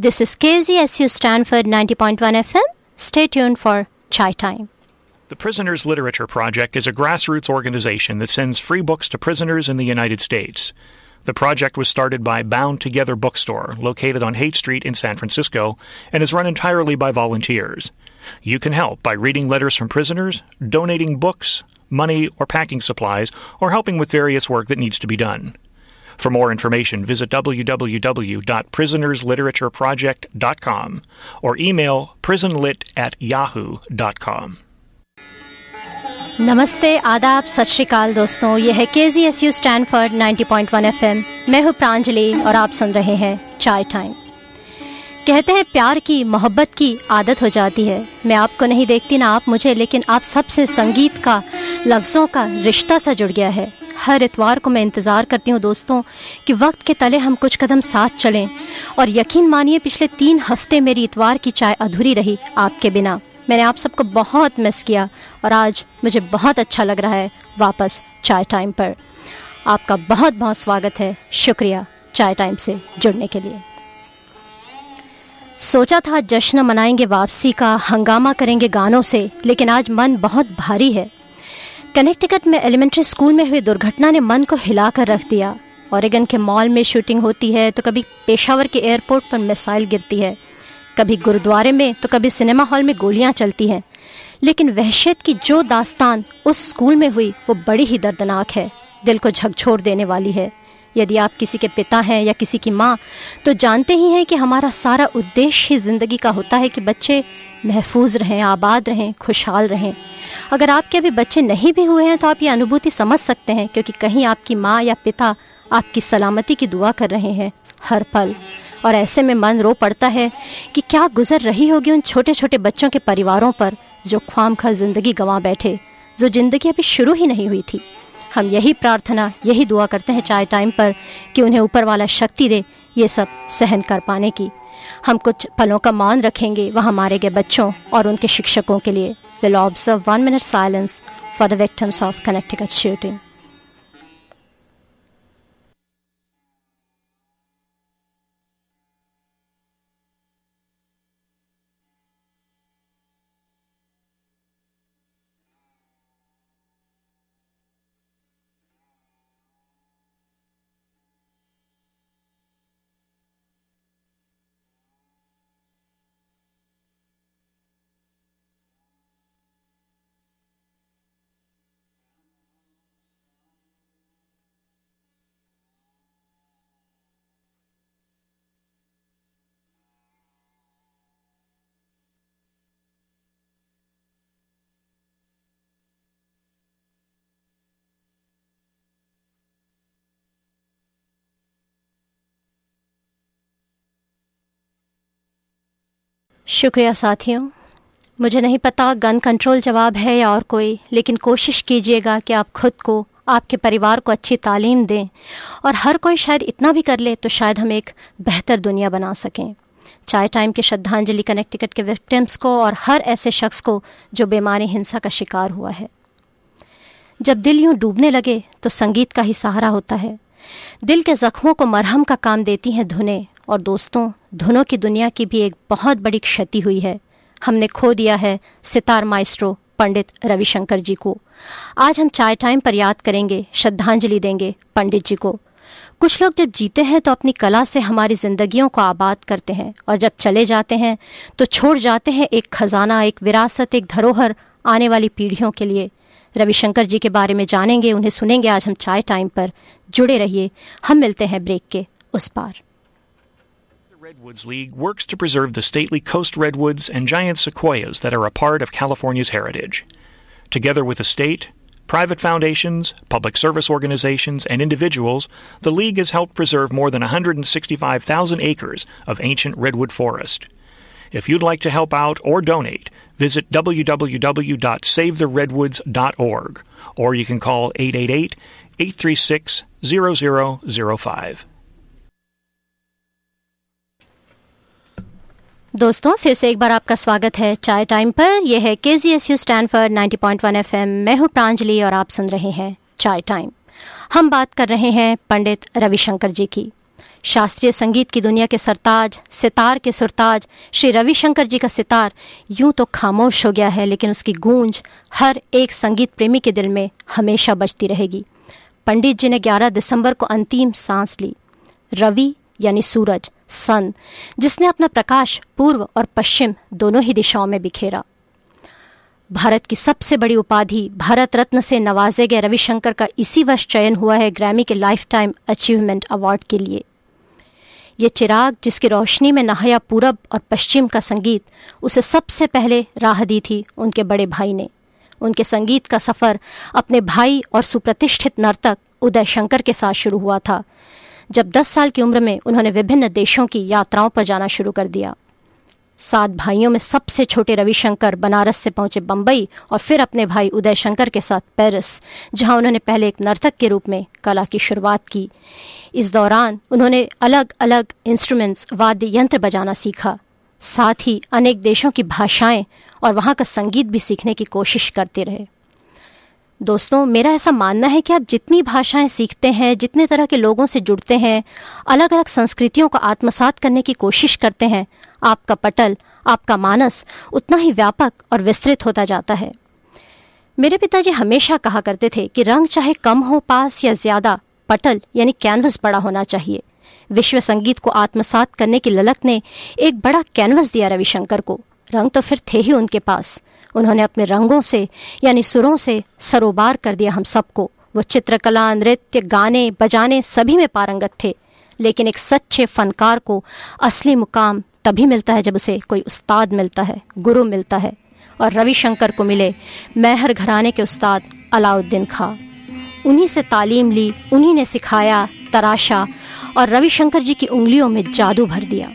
This is KZSU Stanford 90.1 FM. Stay tuned for Chai Time. The Prisoners Literature Project is a grassroots organization that sends free books to prisoners in the United States. The project was started by Bound Together Bookstore, located on Haight Street in San Francisco, and is run entirely by volunteers. You can help by reading letters from prisoners, donating books, money, or packing supplies, or helping with various work that needs to be done. For more information, visit www.prisonersliteratureproject.com or email prisonlit at yahoo.com. नमस्ते आदाब सत श्रीकाल दोस्तों। ये है K G S U Stanford F M मैं हूँ प्रांजलि और आप सुन रहे हैं चाय टाइम। कहते हैं प्यार की मोहब्बत की आदत हो जाती है। मैं आपको नहीं देखती ना आप मुझे लेकिन आप सबसे संगीत का लफ्ज़ों का रिश्ता सा जुड़ गया है। हर इतवार को मैं इंतज़ार करती हूँ दोस्तों कि वक्त के तले हम कुछ कदम साथ चलें और यकीन मानिए पिछले तीन हफ़्ते मेरी इतवार की चाय अधूरी रही आपके बिना। मैंने आप सबको बहुत मिस किया और आज मुझे बहुत अच्छा लग रहा है वापस चाय टाइम पर। आपका बहुत बहुत स्वागत है। शुक्रिया चाय टाइम से जुड़ने के लिए। सोचा था जश्न मनाएँगे वापसी का, हंगामा करेंगे गानों से, लेकिन आज मन बहुत भारी है। कनेक्टिकट में एलिमेंट्री स्कूल में हुई दुर्घटना ने मन को हिला कर रख दिया। ओरेगन के मॉल में शूटिंग होती है तो कभी पेशावर के एयरपोर्ट पर मिसाइल गिरती है। कभी गुरुद्वारे में तो कभी सिनेमा हॉल में गोलियाँ चलती हैं। लेकिन वहशियत की जो दास्तान उस स्कूल में हुई, वो बड़ी ही दर्दनाक है। दिल को झकझोर देने वाली है। यदि आप किसी के पिता हैं या किसी की माँ तो जानते ही हैं कि हमारा सारा उद्देश्य ही ज़िंदगी का होता है कि बच्चे महफूज रहें, आबाद रहें, खुशहाल रहें। अगर आपके अभी बच्चे नहीं भी हुए हैं तो आप ये अनुभूति समझ सकते हैं, क्योंकि कहीं आपकी माँ या पिता आपकी सलामती की दुआ कर रहे हैं, हर पल। और ऐसे में मन रो पड़ता है कि क्या गुजर रही होगी उन छोटे छोटे बच्चों के परिवारों पर जो ख्वाम खा ज़िंदगी गंवा बैठे, जो ज़िंदगी अभी शुरू ही नहीं हुई थी। हम यही प्रार्थना, यही दुआ करते हैं चाय टाइम पर कि उन्हें ऊपर वाला शक्ति दे ये सब सहन कर पाने की। हम कुछ पलों का मान रखेंगे, वह मारे गए बच्चों और उनके शिक्षकों के लिए। Will observe one minute silence for the victims of Connecticut shooting शुक्रिया साथियों। मुझे नहीं पता गन कंट्रोल जवाब है या और कोई, लेकिन कोशिश कीजिएगा कि आप खुद को, आपके परिवार को अच्छी तालीम दें। और हर कोई शायद इतना भी कर ले तो शायद हम एक बेहतर दुनिया बना सकें। चाय टाइम के श्रद्धांजलि कनेक्टिकट के विक्टिम्स को और हर ऐसे शख्स को जो बेमानी हिंसा का शिकार हुआ है। जब दिल यूँ डूबने लगे तो संगीत का ही सहारा होता है। दिल के जख्मों को मरहम का काम देती हैं धुनें और दोस्तों, धुनों की दुनिया की भी एक बहुत बड़ी क्षति हुई है। हमने खो दिया है सितार माइस्ट्रो पंडित रविशंकर जी को। आज हम चाय टाइम पर याद करेंगे, श्रद्धांजलि देंगे पंडित जी को। कुछ लोग जब जीते हैं तो अपनी कला से हमारी जिंदगियों को आबाद करते हैं और जब चले जाते हैं तो छोड़ जाते हैं एक खजाना, एक विरासत, एक धरोहर आने वाली पीढ़ियों के लिए। रविशंकर जी के बारे में जानेंगे, उन्हें सुनेंगे, आज हम चाय टाइम पर जुड़े रहिए। हम मिलते हैं ब्रेक के उस पार। Redwoods League works to preserve the stately coast redwoods and giant sequoias that are a part of California's heritage. Together with the state, private foundations, public service organizations, and individuals, the League has helped preserve more than 165,000 acres of ancient redwood forest. If you'd like to help out or donate, visit www.savetheredwoods.org or you can call 888 836 0005. दोस्तों, फिर से एक बार आपका स्वागत है चाय time पर। यह है K G S U Stanford ninety point one F M मैं हूँ प्रांजलि और आप सुन रहे हैं चाय टाइम। हम बात कर रहे हैं पंडित रविशंकर जी की। शास्त्रीय संगीत की दुनिया के सरताज, सितार के सुरताज, श्री रविशंकर जी का सितार यूँ तो खामोश हो गया है, लेकिन उसकी गूंज हर एक संगीत प्रेमी के दिल में हमेशा बजती रहेगी। पंडित जी ने 11 दिसंबर को अंतिम सांस ली। रवि यानी सूरज, सन, जिसने अपना प्रकाश पूर्व और पश्चिम दोनों ही दिशाओं में बिखेरा। भारत की सबसे बड़ी उपाधि भारत रत्न से नवाजे गए रविशंकर का इसी वर्ष चयन हुआ है ग्रैमी के लाइफ टाइम अचीवमेंट अवार्ड के लिए। ये चिराग, जिसकी रोशनी में नहाया पूरब और पश्चिम का संगीत, उसे सबसे पहले राह दी थी उनके बड़े भाई ने। उनके संगीत का सफ़र अपने भाई और सुप्रतिष्ठित नर्तक उदय शंकर के साथ शुरू हुआ था। जब 10 साल की उम्र में उन्होंने विभिन्न देशों की यात्राओं पर जाना शुरू कर दिया। सात भाइयों में सबसे छोटे रविशंकर बनारस से पहुँचे बम्बई और फिर अपने भाई उदय शंकर के साथ पेरिस, जहाँ उन्होंने पहले एक नर्तक के रूप में कला की शुरुआत की। इस दौरान उन्होंने अलग अलग इंस्ट्रूमेंट्स वाद्य यंत्र बजाना सीखा। साथ ही अनेक देशों की भाषाएँ और वहाँ का संगीत भी सीखने की कोशिश करते रहे। दोस्तों, मेरा ऐसा मानना है कि आप जितनी भाषाएँ सीखते हैं, जितने तरह के लोगों से जुड़ते हैं अलग अलग संस्कृतियों को आत्मसात करने की कोशिश करते हैं। आपका पटल, आपका मानस उतना ही व्यापक और विस्तृत होता जाता है। मेरे पिताजी हमेशा कहा करते थे कि रंग चाहे कम हो, पास या ज़्यादा, पटल यानी कैनवस बड़ा होना चाहिए। विश्व संगीत को आत्मसात करने की ललक ने एक बड़ा कैनवस दिया रविशंकर को। रंग तो फिर थे ही उनके पास। उन्होंने अपने रंगों से, यानी सुरों से सरोबार कर दिया हम सबको। वो चित्रकला, नृत्य, गाने, बजाने सभी में पारंगत थे। लेकिन एक सच्चे फनकार को असली मुकाम तभी मिलता है जब उसे कोई उस्ताद मिलता है, गुरु मिलता है और रविशंकर को मिले मैहर घराने के उस्ताद अलाउद्दीन खां। उन्हीं से तालीम ली, उन्हीं ने सिखाया, तराशा और रविशंकर जी की उंगलियों में जादू भर दिया।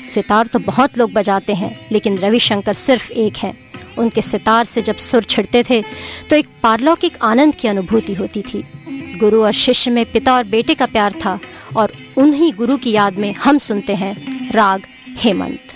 सितार तो बहुत लोग बजाते हैं, लेकिन रविशंकर सिर्फ़ एक हैं। उनके सितार से जब सुर छिड़ते थे तो एक पारलौकिक आनंद की अनुभूति होती थी। गुरु और शिष्य में पिता और बेटे का प्यार था, और उन्हीं गुरु की याद में हम सुनते हैं राग हेमंत।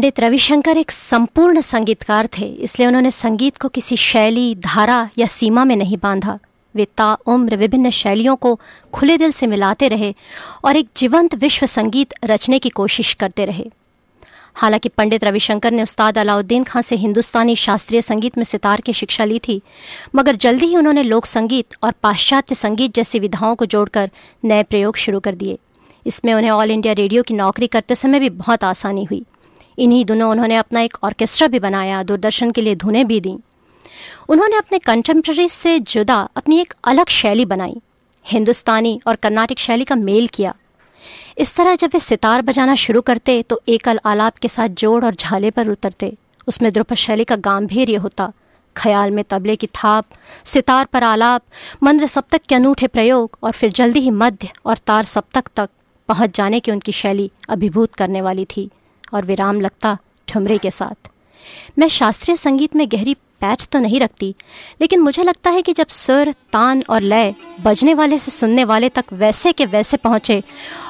पंडित रविशंकर एक संपूर्ण संगीतकार थे, इसलिए उन्होंने संगीत को किसी शैली, धारा या सीमा में नहीं बांधा। वे ताउम्र विभिन्न शैलियों को खुले दिल से मिलाते रहे और एक जीवंत विश्व संगीत रचने की कोशिश करते रहे। हालाँकि पंडित रविशंकर ने उस्ताद अलाउद्दीन खां से हिंदुस्तानी शास्त्रीय संगीत में सितार की शिक्षा ली थी, मगर जल्दी ही उन्होंने लोक संगीत और पाश्चात्य संगीत जैसी विधाओं को जोड़कर नए प्रयोग शुरू कर दिए। इसमें उन्हें ऑल इंडिया रेडियो की नौकरी करते समय भी बहुत आसानी हुई। इन्हीं दिनों उन्होंने अपना एक ऑर्केस्ट्रा भी बनाया, दूरदर्शन के लिए धुनें भी दी। उन्होंने अपने कंटेम्प्रेरी से जुदा अपनी एक अलग शैली बनाई, हिंदुस्तानी और कर्नाटिक शैली का मेल किया। इस तरह जब वे सितार बजाना शुरू करते तो एकल आलाप के साथ जोड़ और झाले पर उतरते। उसमें द्रुपद शैली का गांधीर्य होता, ख्याल में तबले की थाप, सितार पर आलाप, मंद्र सप्तक के अनूठे प्रयोग और फिर जल्दी ही मध्य और तार सप्तक तक पहुँच जाने की उनकी शैली अभिभूत करने वाली थी। और विराम लगता ठुमरे के साथ। मैं शास्त्रीय संगीत में गहरी पैच तो नहीं रखती, लेकिन मुझे लगता है कि जब सुर, तान और लय बजने वाले से सुनने वाले तक वैसे के वैसे पहुँचे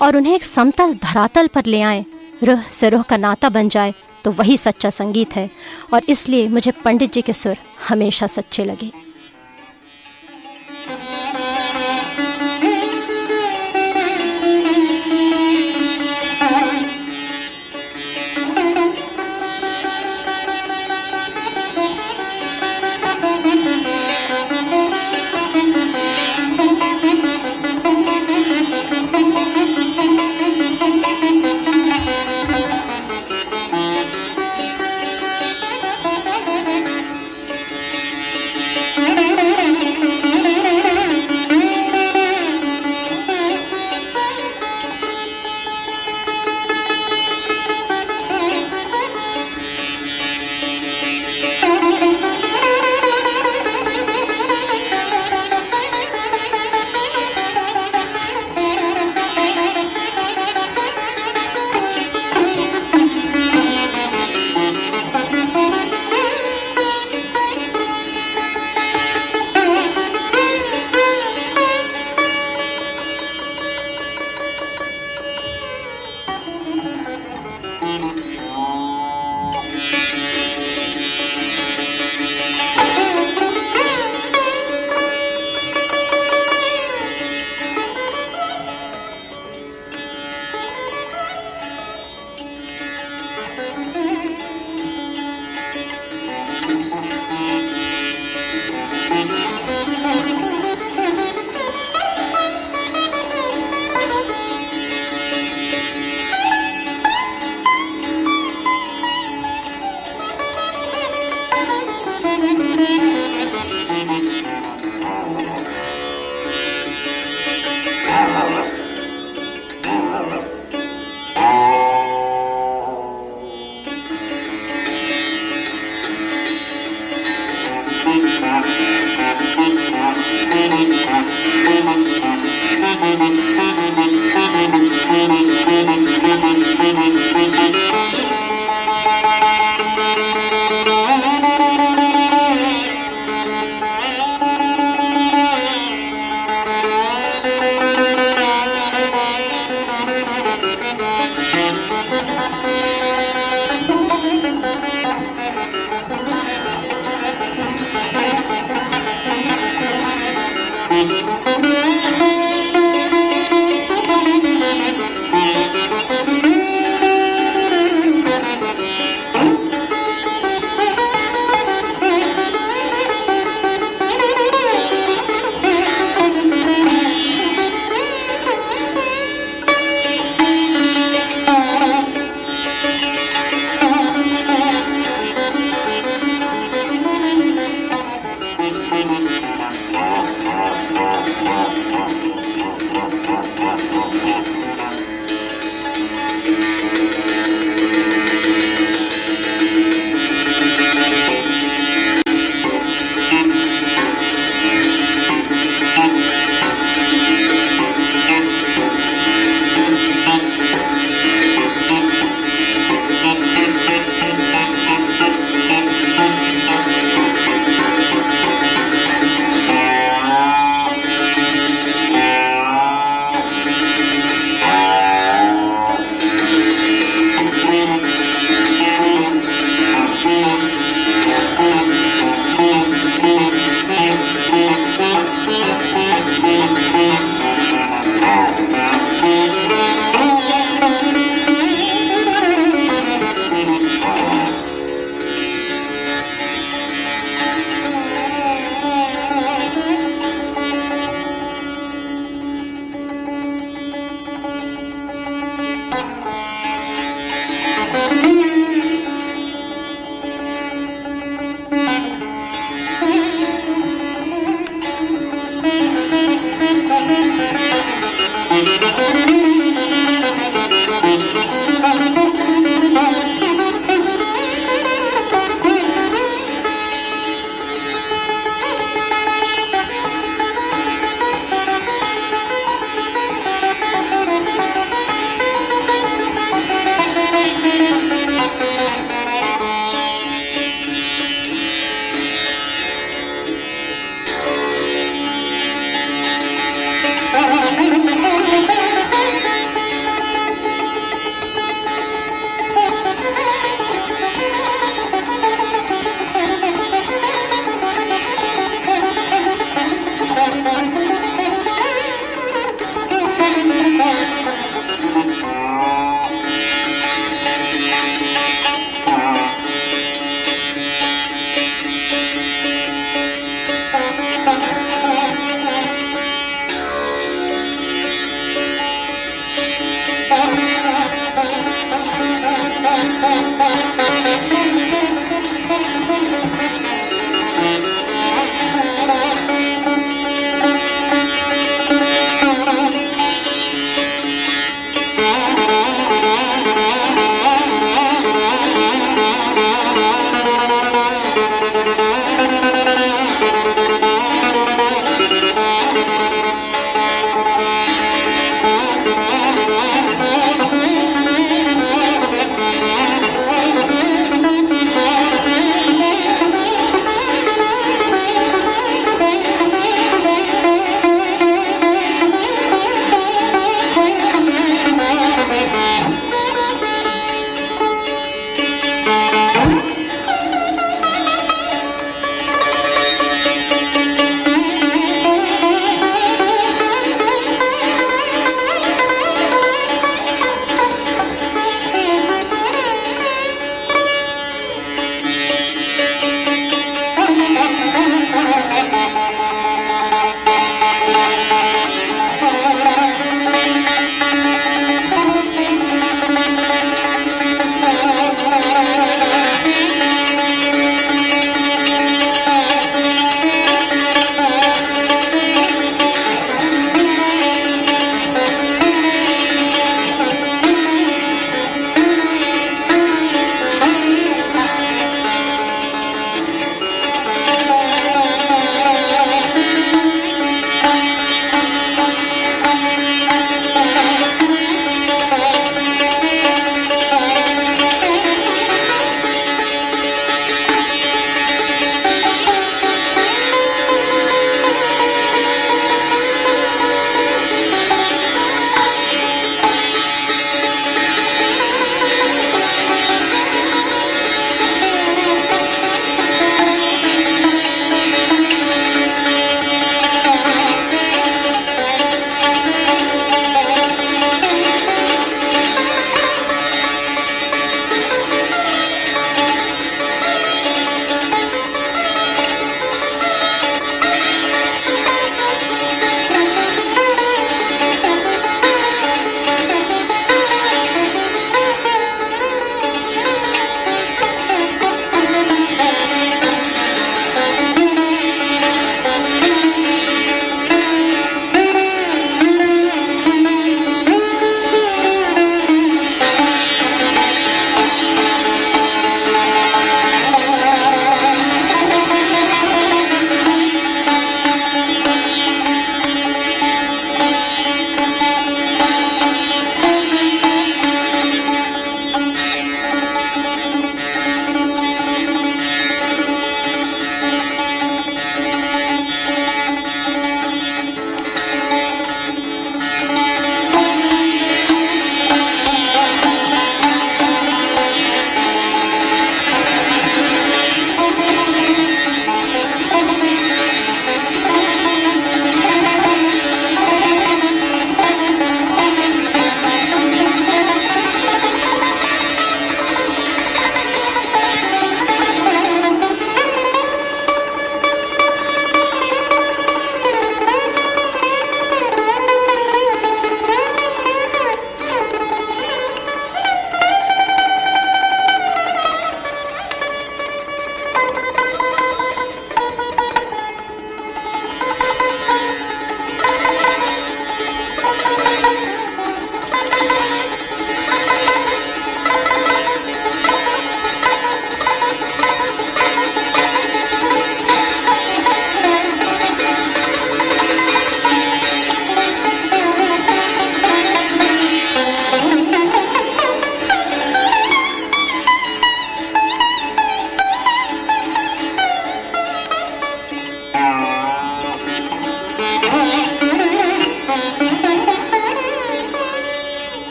और उन्हें एक समतल धरातल पर ले आए, रूह से रूह का नाता बन जाए तो वही सच्चा संगीत है। और इसलिए मुझे पंडित जी के सुर हमेशा सच्चे लगे।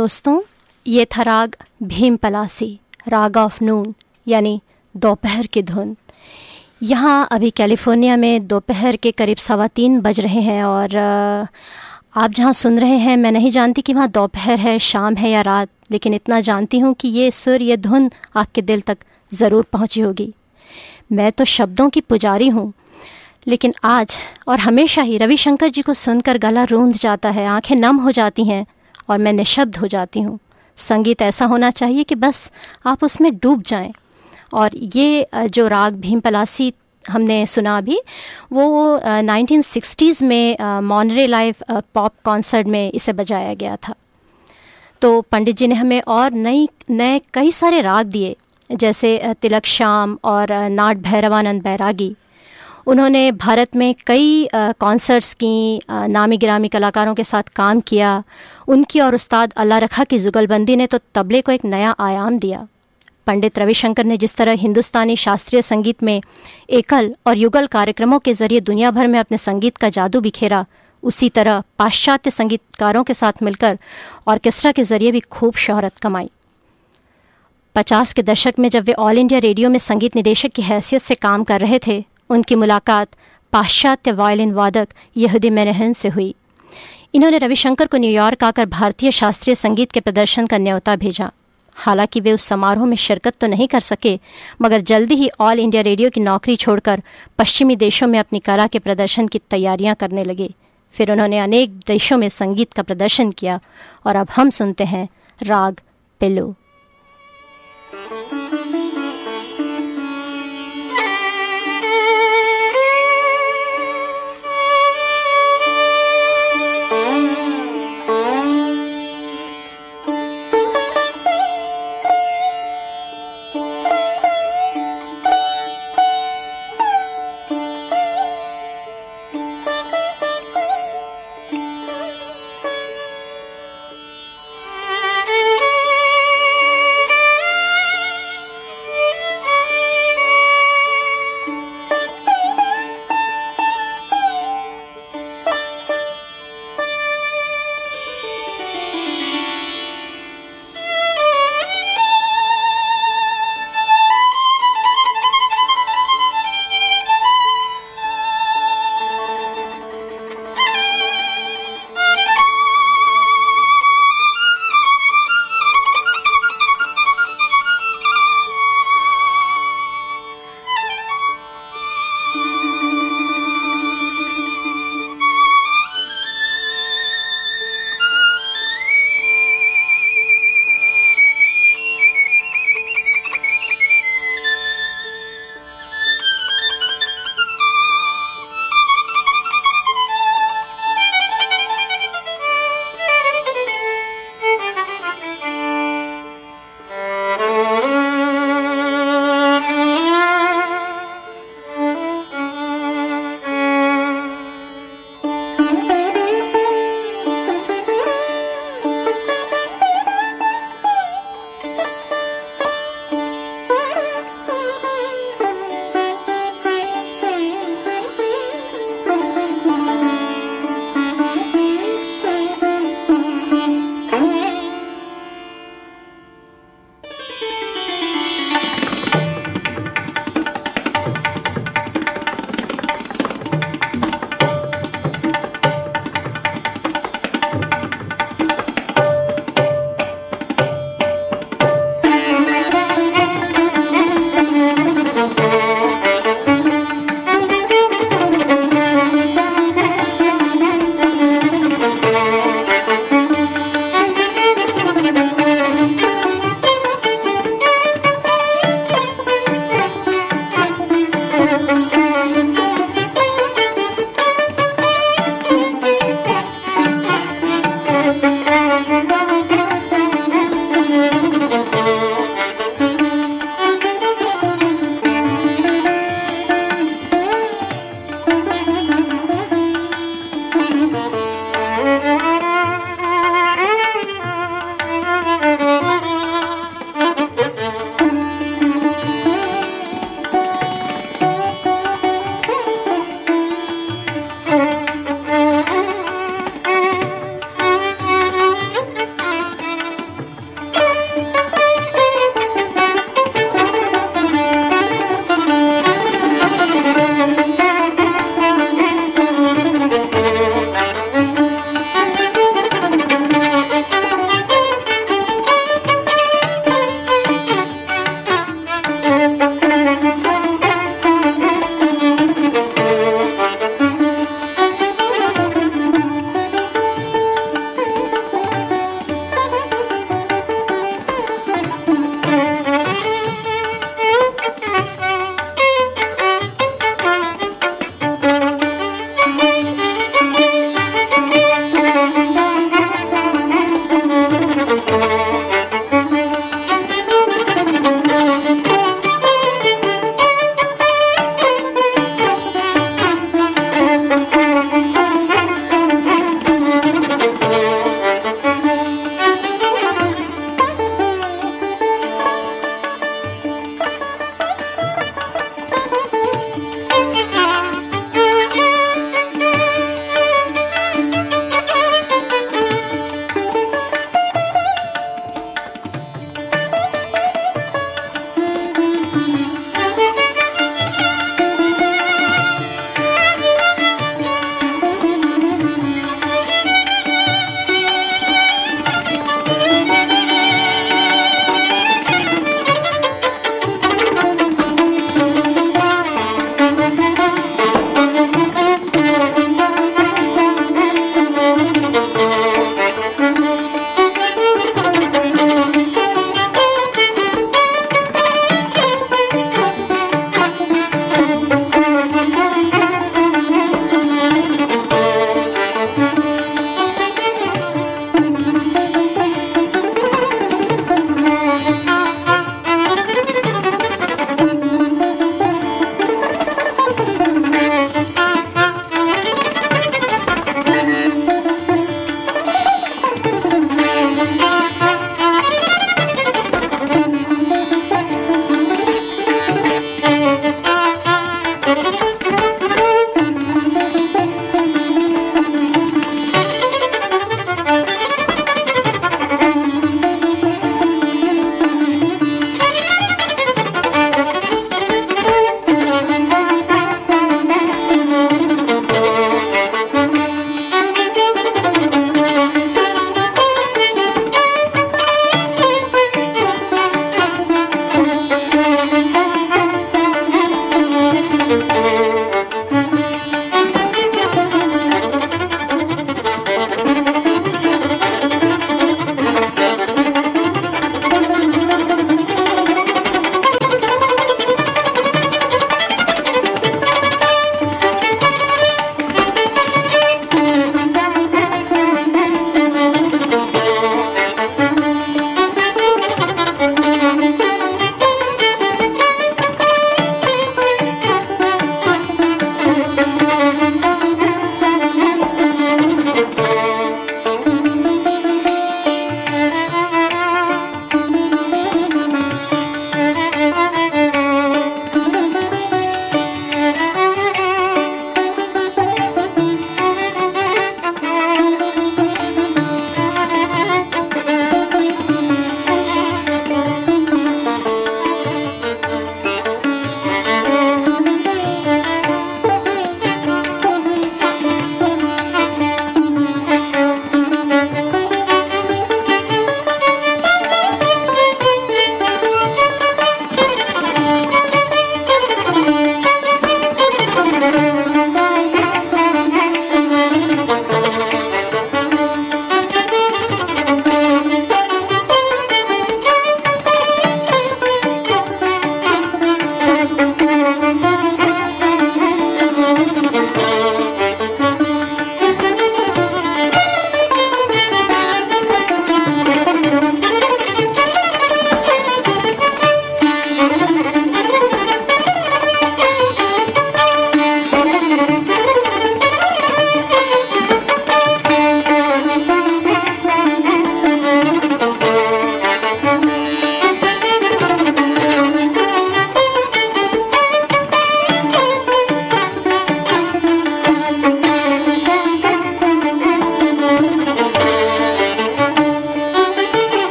दोस्तों, ये था राग भीम पलासी राग ऑफ़ नून, यानी दोपहर की धुन। यहाँ अभी कैलिफ़ोर्निया में दोपहर के करीब सवा तीन बज रहे हैं और आप जहाँ सुन रहे हैं, मैं नहीं जानती कि वहाँ दोपहर है, शाम है या रात, लेकिन इतना जानती हूँ कि ये सुर, ये धुन आपके दिल तक ज़रूर पहुँची होगी। मैं तो शब्दों की पुजारी हूँ, लेकिन आज और हमेशा ही रविशंकर जी को सुनकर गला रूंध जाता है, आँखें नम हो जाती हैं। और मैं निशब्द हो जाती हूँ। संगीत ऐसा होना चाहिए कि बस आप उसमें डूब जाएँ। और ये जो राग भीम पलासी हमने सुना अभी वो नाइनटीन सिक्सटीज़ में मॉनरे लाइव पॉप कॉन्सर्ट में इसे बजाया गया था। तो पंडित जी ने हमें और नई, नए कई सारे राग दिए, जैसे तिलक श्याम और नाट भैरवानंद बैरागी। उन्होंने भारत में कई कॉन्सर्ट्स की नामी गिरामी कलाकारों के साथ काम किया। उनकी और उस्ताद अल्लाह रखा की जुगलबंदी ने तो तबले को एक नया आयाम दिया। पंडित रविशंकर ने जिस तरह हिंदुस्तानी शास्त्रीय संगीत में एकल और युगल कार्यक्रमों के ज़रिए दुनिया भर में अपने संगीत का जादू बिखेरा, उसी तरह पाश्चात्य संगीतकारों के साथ मिलकर ऑर्केस्ट्रा के ज़रिए भी खूब शहरत कमाई। पचास के दशक में जब वे ऑल इंडिया रेडियो में संगीत निदेशक की हैसियत से काम कर रहे थे उनकी मुलाकात पाश्चात्य वायलिन वादक यहूदी मेनहन से हुई। इन्होंने रविशंकर को न्यूयॉर्क आकर भारतीय शास्त्रीय संगीत के प्रदर्शन का न्योता भेजा। हालाँकि वे उस समारोह में शिरकत तो नहीं कर सके, मगर जल्दी ही ऑल इंडिया रेडियो की नौकरी छोड़कर पश्चिमी देशों में अपनी कला के प्रदर्शन की तैयारियाँ करने लगे। फिर उन्होंने अनेक देशों में संगीत का प्रदर्शन किया और अब हम सुनते हैं राग पिल्लू।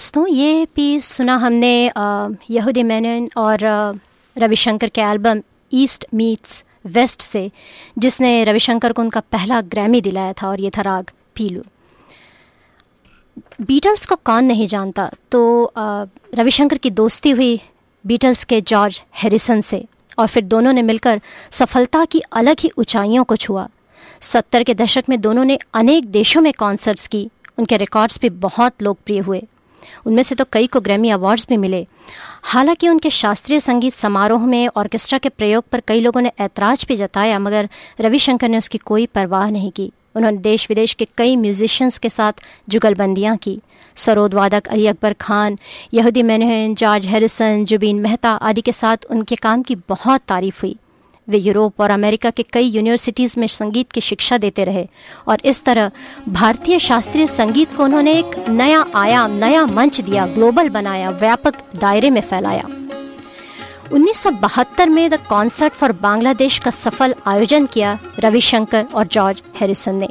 दोस्तों, ये पीस सुना हमने यहूदी मैनन और रविशंकर के एल्बम ईस्ट मीट्स वेस्ट से, जिसने रविशंकर को उनका पहला ग्रैमी दिलाया था और ये था राग पीलू। बीटल्स को कौन नहीं जानता? तो रविशंकर की दोस्ती हुई बीटल्स के जॉर्ज हैरिसन से और फिर दोनों ने मिलकर सफलता की अलग ही ऊंचाइयों को छुआ। सत्तर के दशक में दोनों ने अनेक देशों में कॉन्सर्ट्स की। उनके रिकॉर्ड्स भी बहुत लोकप्रिय हुए। उनमें से तो कई को ग्रैमी अवार्ड्स भी मिले। हालाँकि उनके शास्त्रीय संगीत समारोह में ऑर्केस्ट्रा के प्रयोग पर कई लोगों ने ऐतराज भी जताया, मगर रविशंकर ने उसकी कोई परवाह नहीं की। उन्होंने देश विदेश के कई म्यूजिशियंस के साथ जुगलबंदियाँ की। सरोद वादक Ali Akbar Khan, Yehudi Menuhin George Harrison Zubin Mehta आदि के साथ उनके काम की बहुत तारीफ़ हुई। वे यूरोप और अमेरिका के कई यूनिवर्सिटीज़ में संगीत की शिक्षा देते रहे और इस तरह भारतीय शास्त्रीय संगीत को उन्होंने एक नया आयाम, नया मंच दिया ग्लोबल बनाया, व्यापक दायरे में फैलाया। 1972 में द कॉन्सर्ट फॉर बांग्लादेश का सफल आयोजन किया रविशंकर और जॉर्ज हैरिसन ने।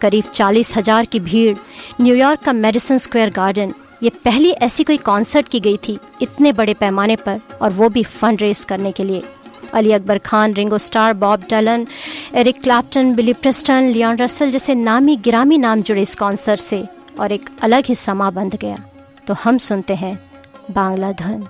करीब चालीस हज़ार की भीड़ न्यूयॉर्क का मेडिसन स्क्वायर गार्डन ये पहली ऐसी कोई कॉन्सर्ट की गई थी इतने बड़े पैमाने पर और वो भी फंड रेस करने के लिए। Ali Akbar Khan, Ringo Starr Bob Dylan, Eric Clapton, Billy Preston, Leon Russell जैसे नामी गिरामी नाम जुड़े इस कॉन्सर्ट से और एक अलग ही समा बंध गया। तो हम सुनते हैं बांग्ला धन।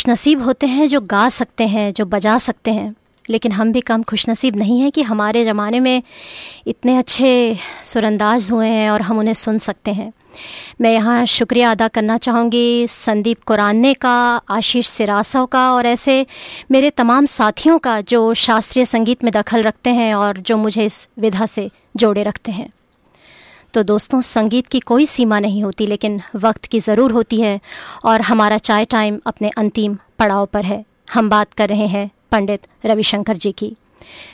बड़े खुशनसीब होते हैं, जो गा सकते हैं, जो बजा सकते हैं। लेकिन हम भी कम खुशनसीब नहीं हैं कि हमारे ज़माने में इतने अच्छे सुरंदाज हुए हैं और हम उन्हें सुन सकते हैं। मैं यहाँ शुक्रिया अदा करना चाहूँगी संदीप कुराने का, आशीष सिरासव का और ऐसे मेरे तमाम साथियों का जो शास्त्रीय संगीत में दखल रखते हैं और जो मुझे इस विधा से जोड़े रखते हैं। तो दोस्तों, संगीत की कोई सीमा नहीं होती, लेकिन वक्त की ज़रूर होती है और हमारा चाय टाइम अपने अंतिम पड़ाव पर है। हम बात कर रहे हैं पंडित रविशंकर जी की।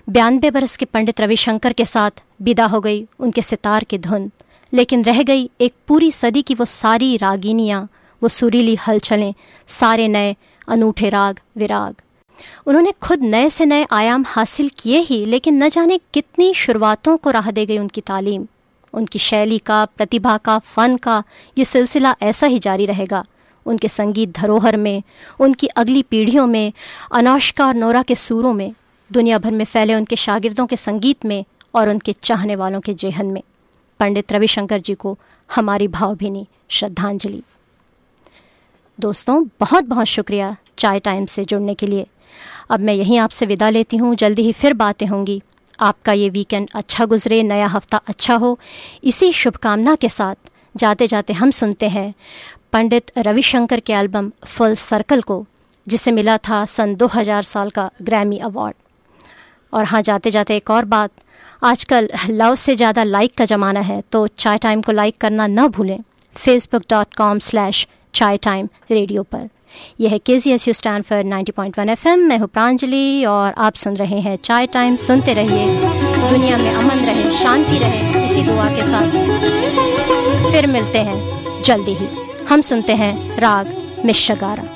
बयानबे बरस के पंडित रविशंकर के साथ विदा हो गई उनके सितार की धुन। लेकिन रह गई एक पूरी सदी की वो सारी रागिनियाँ, वो सुरीली हलचलें, सारे नए, अनूठे राग, विराग। उन्होंने खुद नए से नए आयाम हासिल किए ही, लेकिन न जाने कितनी शुरुआतों को राह दे गई उनकी तालीम। उनकी शैली का, प्रतिभा का, फ़न का, ये सिलसिला ऐसा ही जारी रहेगा। उनके संगीत धरोहर में, उनकी अगली पीढ़ियों में अनौशका और नोरा के सूरों में, दुनिया भर में फैले उनके शागिर्दों के संगीत में और उनके चाहने वालों के जेहन में। पंडित रविशंकर जी को हमारी भावभीनी श्रद्धांजलि। दोस्तों बहुत बहुत शुक्रिया चाय टाइम से जुड़ने के लिए। अब मैं यहीं आपसे विदा लेती हूँ। जल्दी ही फिर बातें होंगी। आपका ये वीकेंड अच्छा गुजरे, नया हफ़्ता अच्छा हो। इसी शुभकामना के साथ जाते जाते हम सुनते हैं पंडित रविशंकर के एल्बम फुल सर्कल को, जिसे मिला था सन 2000 साल का ग्रैमी अवार्ड और हाँ जाते जाते एक और बात। आजकल लव से ज़्यादा लाइक का ज़माना है तो चाय टाइम को लाइक करना न भूलें। Facebook dot com slash chai time radio पर। यह है K G S U Stanford ninety point one F M मैं हूँ प्रांजलि और आप सुन रहे हैं चाय टाइम। सुनते रहिए। दुनिया में अमन रहे, शांति रहे, इसी दुआ के साथ। फिर मिलते हैं जल्दी ही। हम सुनते हैं राग मिश्रगारा